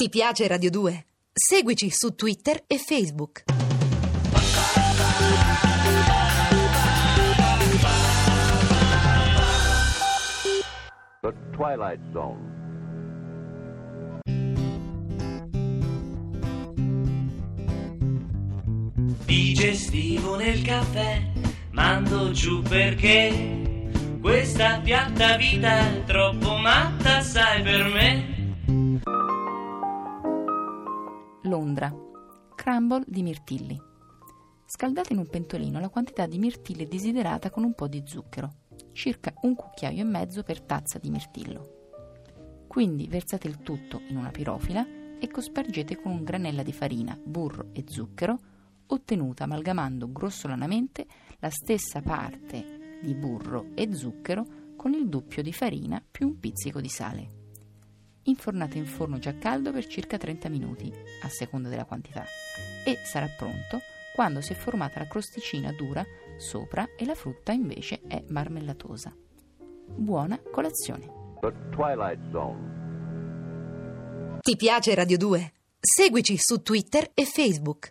Ti piace Radio 2? Seguici su Twitter e Facebook. The Twilight Zone. Digestivo nel caffè, mando giù perché questa piatta vita è troppo matta, Londra. Crumble di mirtilli. Scaldate in un pentolino la quantità di mirtilli desiderata con un po' di zucchero, circa un cucchiaio e mezzo per tazza di mirtillo. Quindi versate il tutto in una pirofila e cospargete con un granella di farina, burro e zucchero, ottenuta amalgamando grossolanamente la stessa parte di burro e zucchero con il doppio di farina più un pizzico di sale. Infornate in forno già caldo per circa 30 minuti, a seconda della quantità, e sarà pronto quando si è formata la crosticina dura sopra e la frutta invece è marmellatosa. Buona colazione! The Twilight Zone. Ti piace Radio 2? Seguici su Twitter e Facebook.